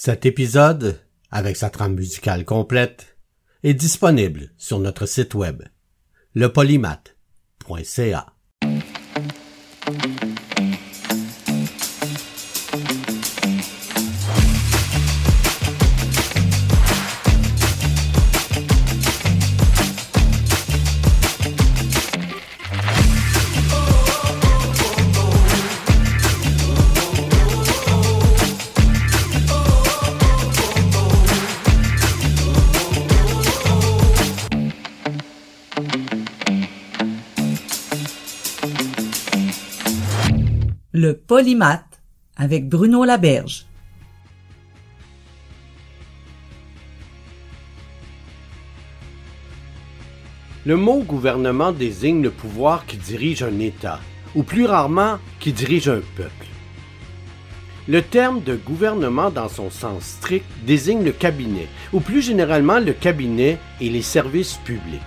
Cet épisode, avec sa trame musicale complète, est disponible sur notre site web, lepolymath.ca. Le polymath avec Bruno Laberge. Le mot gouvernement désigne le pouvoir qui dirige un État, ou plus rarement qui dirige un peuple. Le terme de gouvernement dans son sens strict désigne le cabinet, ou plus généralement le cabinet et les services publics.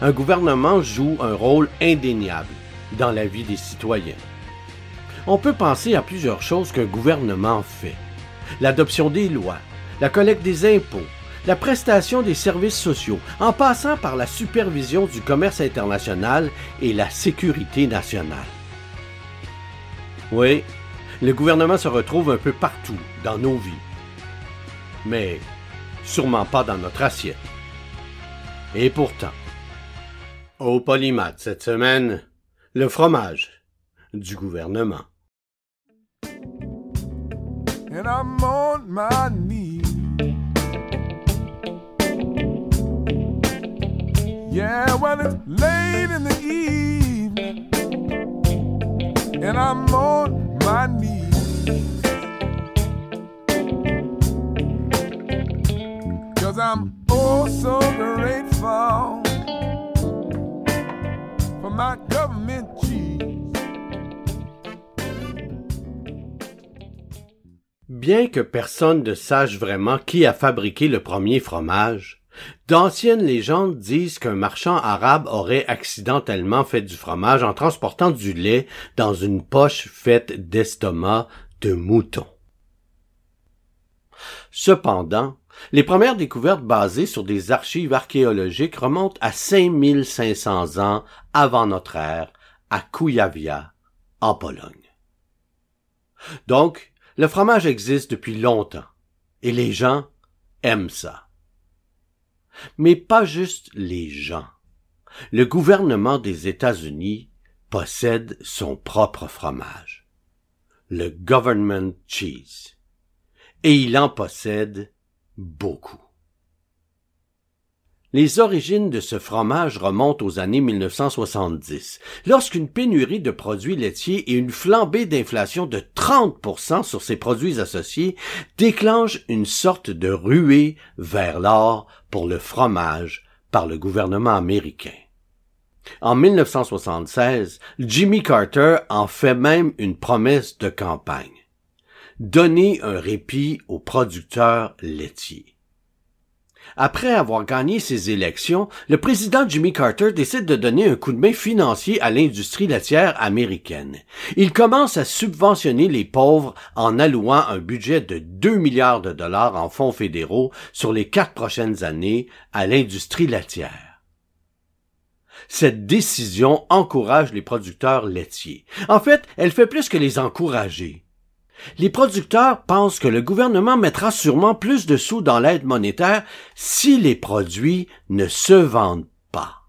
Un gouvernement joue un rôle indéniable dans la vie des citoyens. On peut penser à plusieurs choses qu'un gouvernement fait. L'adoption des lois, la collecte des impôts, la prestation des services sociaux, en passant par la supervision du commerce international et la sécurité nationale. Oui, le gouvernement se retrouve un peu partout dans nos vies, mais sûrement pas dans notre assiette. Et pourtant, au Polymath cette semaine, le fromage du gouvernement. And I'm on my knees. Yeah, well, it's late in the evening, and I'm on my knees. Cause I'm oh so grateful for my government cheese. Bien que personne ne sache vraiment qui a fabriqué le premier fromage, d'anciennes légendes disent qu'un marchand arabe aurait accidentellement fait du fromage en transportant du lait dans une poche faite d'estomac de mouton. Cependant, les premières découvertes basées sur des archives archéologiques remontent à 5500 ans avant notre ère, à Kujawia, en Pologne. Donc, le fromage existe depuis longtemps et les gens aiment ça. Mais pas juste les gens. Le gouvernement des États-Unis possède son propre fromage, le government cheese, et il en possède beaucoup. Les origines de ce fromage remontent aux années 1970, lorsqu'une pénurie de produits laitiers et une flambée d'inflation de 30% sur ces produits associés déclenchent une sorte de ruée vers l'or pour le fromage par le gouvernement américain. En 1976, Jimmy Carter en fait même une promesse de campagne. Donner un répit aux producteurs laitiers. Après avoir gagné ses élections, le président Jimmy Carter décide de donner un coup de main financier à l'industrie laitière américaine. Il commence à subventionner les pauvres en allouant un budget de 2 milliards de dollars en fonds fédéraux sur les quatre prochaines années à l'industrie laitière. Cette décision encourage les producteurs laitiers. En fait, elle fait plus que les encourager. Les producteurs pensent que le gouvernement mettra sûrement plus de sous dans l'aide monétaire si les produits ne se vendent pas.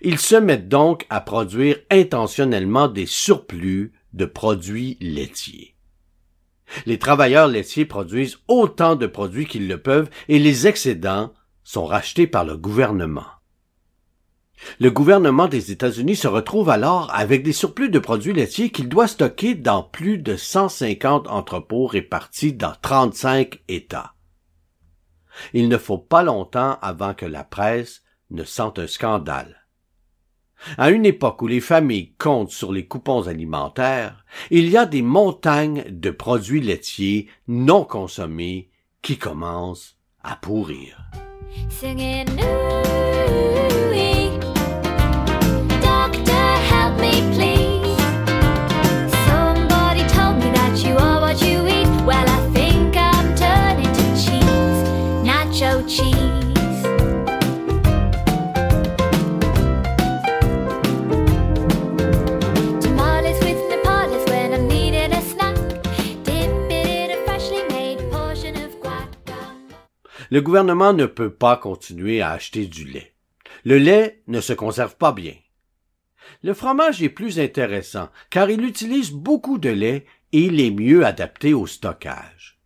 Ils se mettent donc à produire intentionnellement des surplus de produits laitiers. Les travailleurs laitiers produisent autant de produits qu'ils le peuvent et les excédents sont rachetés par le gouvernement. Le gouvernement des États-Unis se retrouve alors avec des surplus de produits laitiers qu'il doit stocker dans plus de 150 entrepôts répartis dans 35 États. Il ne faut pas longtemps avant que la presse ne sente un scandale. À une époque où les familles comptent sur les coupons alimentaires, il y a des montagnes de produits laitiers non consommés qui commencent à pourrir. Le gouvernement ne peut pas continuer à acheter du lait. Le lait ne se conserve pas bien. Le fromage est plus intéressant car il utilise beaucoup de lait et il est mieux adapté au stockage.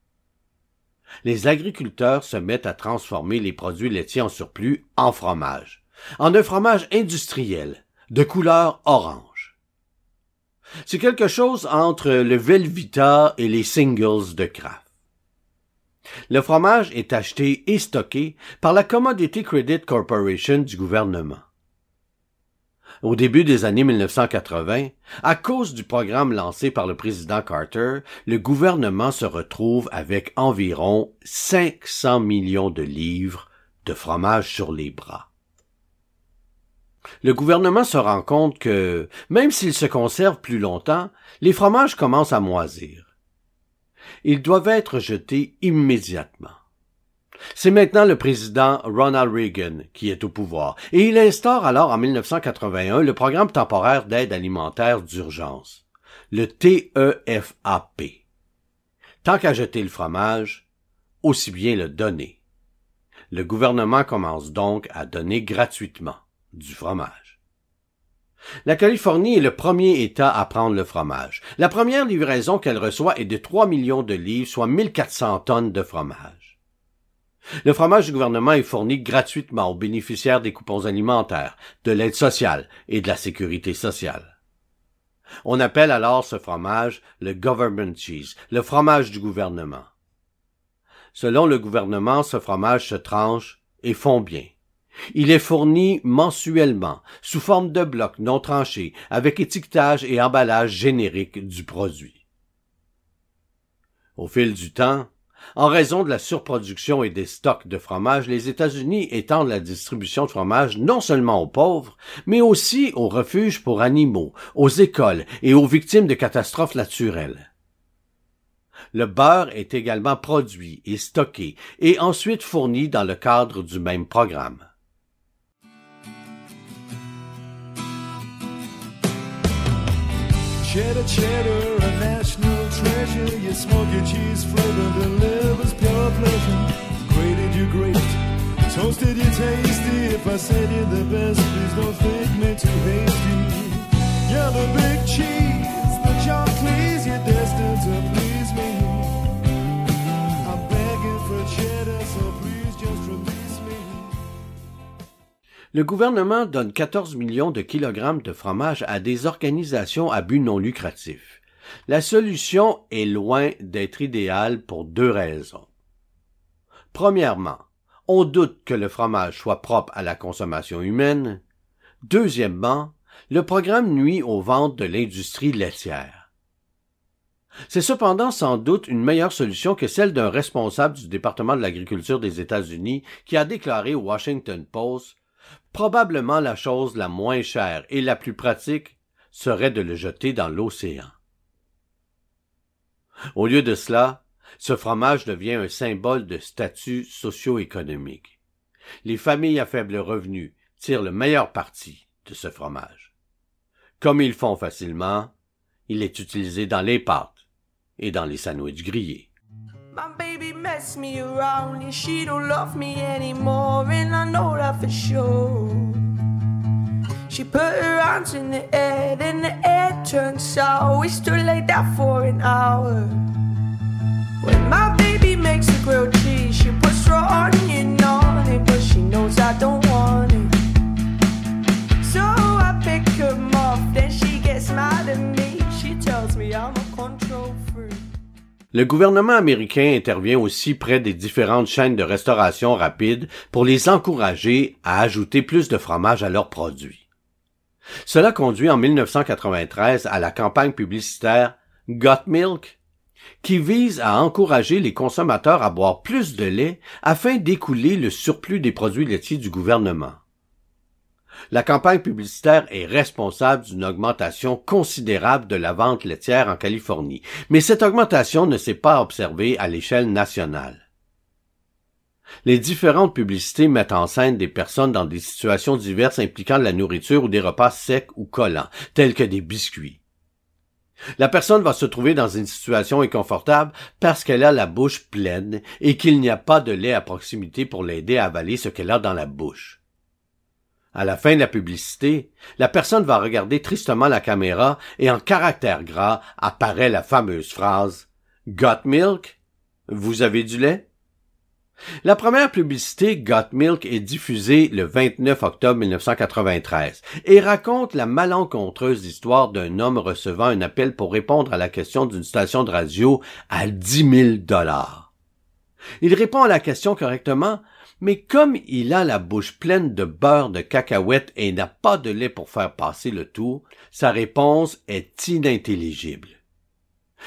Les agriculteurs se mettent à transformer les produits laitiers en surplus en fromage, en un fromage industriel, de couleur orange. C'est quelque chose entre le Velvita et les singles de Kraft. Le fromage est acheté et stocké par la Commodity Credit Corporation du gouvernement. Au début des années 1980, à cause du programme lancé par le président Carter, le gouvernement se retrouve avec environ 500 millions de livres de fromage sur les bras. Le gouvernement se rend compte que, même s'ils se conservent plus longtemps, les fromages commencent à moisir. Ils doivent être jetés immédiatement. C'est maintenant le président Ronald Reagan qui est au pouvoir, et il instaure alors en 1981 le programme temporaire d'aide alimentaire d'urgence, le TEFAP. Tant qu'à jeter le fromage, aussi bien le donner. Le gouvernement commence donc à donner gratuitement du fromage. La Californie est le premier État à prendre le fromage. La première livraison qu'elle reçoit est de 3 millions de livres, soit 1400 tonnes de fromage. Le fromage du gouvernement est fourni gratuitement aux bénéficiaires des coupons alimentaires, de l'aide sociale et de la sécurité sociale. On appelle alors ce fromage le government cheese, le fromage du gouvernement. Selon le gouvernement, ce fromage se tranche et fond bien. Il est fourni mensuellement, sous forme de blocs non tranchés, avec étiquetage et emballage générique du produit. Au fil du temps, en raison de la surproduction et des stocks de fromage, les États-Unis étendent la distribution de fromage non seulement aux pauvres, mais aussi aux refuges pour animaux, aux écoles et aux victimes de catastrophes naturelles. Le beurre est également produit et stocké et ensuite fourni dans le cadre du même programme. Cheddar, cheddar, a national treasure. Your smoky cheese flavor delivers pure pleasure. Grated, you great. Toasted, you tasty. If I said you're the best, please don't think me too hasty. You're the big cheese, the chalk please. You're destined to please Le gouvernement donne 14 millions de kilogrammes de fromage à des organisations à but non lucratif. La solution est loin d'être idéale pour deux raisons. Premièrement, on doute que le fromage soit propre à la consommation humaine. Deuxièmement, le programme nuit aux ventes de l'industrie laitière. C'est cependant sans doute une meilleure solution que celle d'un responsable du département de l'agriculture des États-Unis qui a déclaré au Washington Post Probablement la chose la moins chère et la plus pratique serait de le jeter dans l'océan. Au lieu de cela, ce fromage devient un symbole de statut socio-économique. Les familles à faible revenu tirent le meilleur parti de ce fromage. Comme ils font facilement, il est utilisé dans les pâtes et dans les sandwichs grillés. Messed me around and she don't love me anymore, and I know that for sure. She put her hands in the air, then the air turned sour. We stood like that for an hour. When my baby makes a grilled cheese, she puts raw onion on it, but she knows I don't want it. So I pick her off, then she gets mad at me. She tells me I'm a control. Le gouvernement américain intervient aussi près des différentes chaînes de restauration rapide pour les encourager à ajouter plus de fromage à leurs produits. Cela conduit en 1993 à la campagne publicitaire Got Milk, qui vise à encourager les consommateurs à boire plus de lait afin d'écouler le surplus des produits laitiers du gouvernement. La campagne publicitaire est responsable d'une augmentation considérable de la vente laitière en Californie, mais cette augmentation ne s'est pas observée à l'échelle nationale. Les différentes publicités mettent en scène des personnes dans des situations diverses impliquant de la nourriture ou des repas secs ou collants, tels que des biscuits. La personne va se trouver dans une situation inconfortable parce qu'elle a la bouche pleine et qu'il n'y a pas de lait à proximité pour l'aider à avaler ce qu'elle a dans la bouche. À la fin de la publicité, la personne va regarder tristement la caméra et en caractère gras apparaît la fameuse phrase Got milk? Vous avez du lait? La première publicité Got Milk est diffusée le 29 octobre 1993 et raconte la malencontreuse histoire d'un homme recevant un appel pour répondre à la question d'une station de radio à 10 000 dollars. Il répond à la question correctement, mais comme il a la bouche pleine de beurre de cacahuète et n'a pas de lait pour faire passer le tout, sa réponse est inintelligible.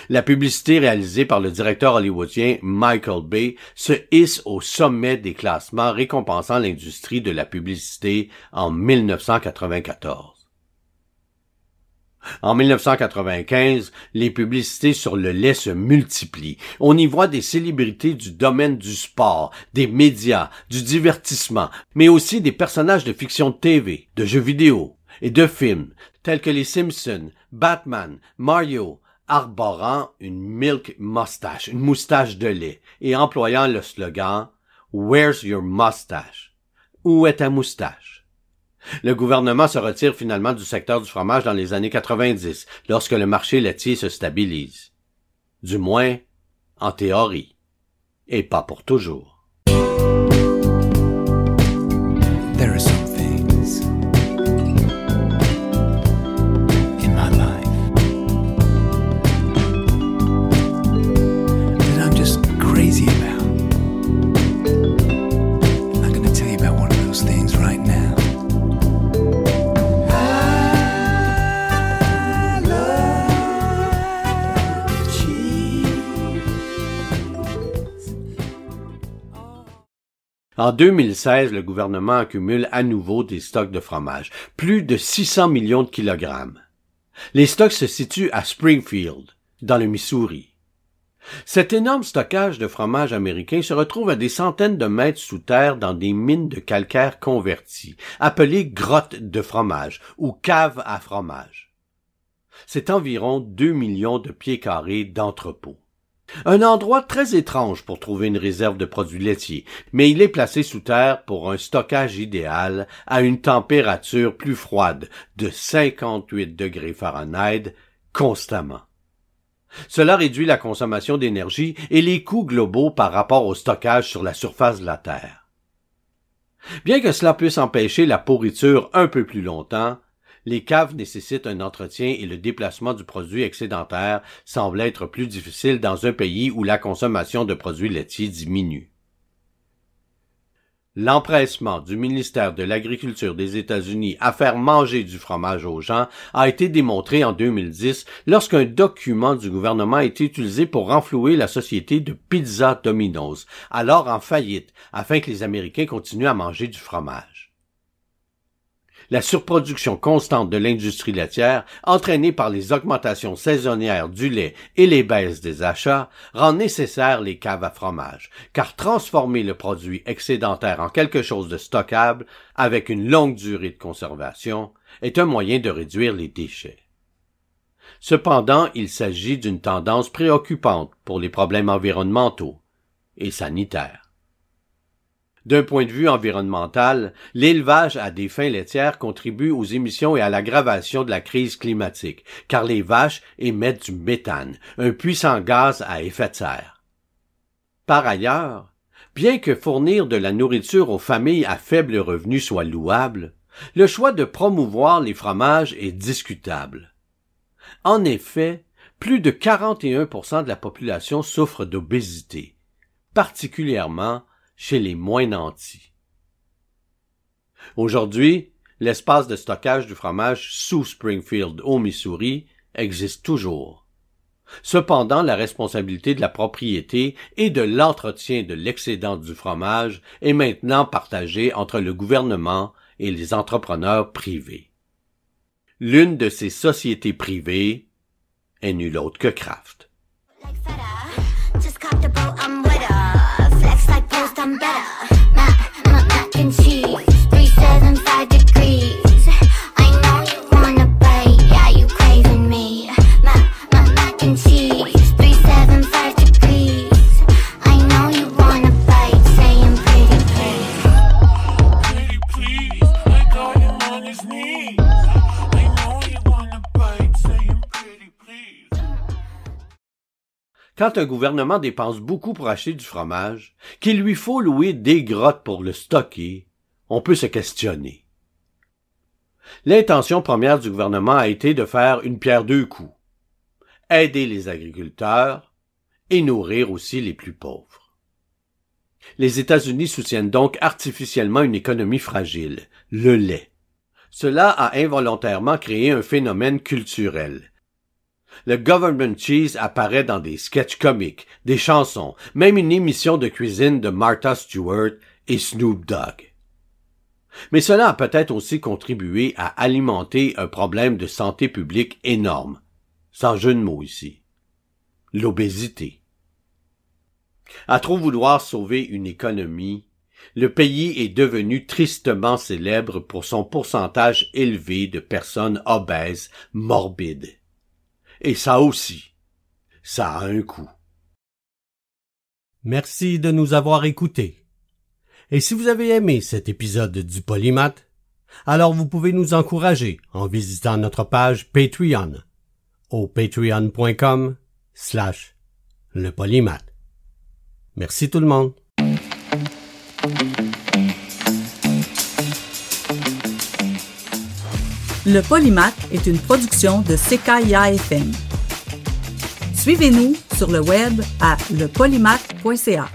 La publicité réalisée par le directeur hollywoodien Michael Bay se hisse au sommet des classements récompensant l'industrie de la publicité en 1994. En 1995, les publicités sur le lait se multiplient. On y voit des célébrités du domaine du sport, des médias, du divertissement, mais aussi des personnages de fiction TV, de jeux vidéo et de films, tels que les Simpsons, Batman, Mario, arborant une milk mustache, une moustache de lait, et employant le slogan Where's your mustache? Où est ta moustache? Le gouvernement se retire finalement du secteur du fromage dans les années 90, lorsque le marché laitier se stabilise. Du moins, en théorie. Et pas pour toujours. En 2016, le gouvernement accumule à nouveau des stocks de fromage, plus de 600 millions de kilogrammes. Les stocks se situent à Springfield, dans le Missouri. Cet énorme stockage de fromage américain se retrouve à des centaines de mètres sous terre dans des mines de calcaire converties, appelées grottes de fromage ou caves à fromage. C'est environ 2 millions de pieds carrés d'entrepôts. Un endroit très étrange pour trouver une réserve de produits laitiers, mais il est placé sous terre pour un stockage idéal à une température plus froide de 58 degrés Fahrenheit constamment. Cela réduit la consommation d'énergie et les coûts globaux par rapport au stockage sur la surface de la Terre. Bien que cela puisse empêcher la pourriture un peu plus longtemps, les caves nécessitent un entretien et le déplacement du produit excédentaire semble être plus difficile dans un pays où la consommation de produits laitiers diminue. L'empressement du ministère de l'Agriculture des États-Unis à faire manger du fromage aux gens a été démontré en 2010 lorsqu'un document du gouvernement a été utilisé pour renflouer la société de Pizza Domino's, alors en faillite, afin que les Américains continuent à manger du fromage la surproduction constante de l'industrie laitière, entraînée par les augmentations saisonnières du lait et les baisses des achats, rend nécessaire les caves à fromage, car transformer le produit excédentaire en quelque chose de stockable, avec une longue durée de conservation, est un moyen de réduire les déchets. Cependant, il s'agit d'une tendance préoccupante pour les problèmes environnementaux et sanitaires. D'un point de vue environnemental, l'élevage à des fins laitières contribue aux émissions et à l'aggravation de la crise climatique, car les vaches émettent du méthane, un puissant gaz à effet de serre. Par ailleurs, bien que fournir de la nourriture aux familles à faible revenu soit louable, le choix de promouvoir les fromages est discutable. En effet, plus de 41% de la population souffre d'obésité, particulièrement chez les moins nantis. Aujourd'hui, l'espace de stockage du fromage sous Springfield au Missouri existe toujours. Cependant, la responsabilité de la propriété et de l'entretien de l'excédent du fromage est maintenant partagée entre le gouvernement et les entrepreneurs privés. L'une de ces sociétés privées est nulle autre que Kraft. Quand un gouvernement dépense beaucoup pour acheter du fromage, qu'il lui faut louer des grottes pour le stocker, on peut se questionner. L'intention première du gouvernement a été de faire une pierre deux coups. Aider les agriculteurs et nourrir aussi les plus pauvres. Les États-Unis soutiennent donc artificiellement une économie fragile, le lait. Cela a involontairement créé un phénomène culturel. Le government cheese apparaît dans des sketchs comiques, des chansons, même une émission de cuisine de Martha Stewart et Snoop Dogg. Mais cela a peut-être aussi contribué à alimenter un problème de santé publique énorme, sans jeu de mots ici. L'obésité. À trop vouloir sauver une économie, le pays est devenu tristement célèbre pour son pourcentage élevé de personnes obèses, morbides. Et ça aussi, ça a un coût. Merci de nous avoir écoutés. Et si vous avez aimé cet épisode du Polymath, alors vous pouvez nous encourager en visitant notre page Patreon au patreon.com slash le polymath. Merci tout le monde. Le Polymath est une production de CKIA FM. Suivez-nous sur le web à lepolymath.ca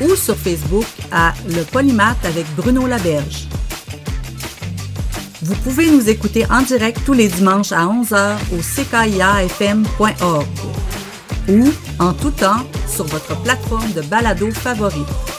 ou sur Facebook à Le Polymath avec Bruno Laberge. Vous pouvez nous écouter en direct tous les dimanches à 11h au ckiafm.org ou en tout temps sur votre plateforme de balado favorite.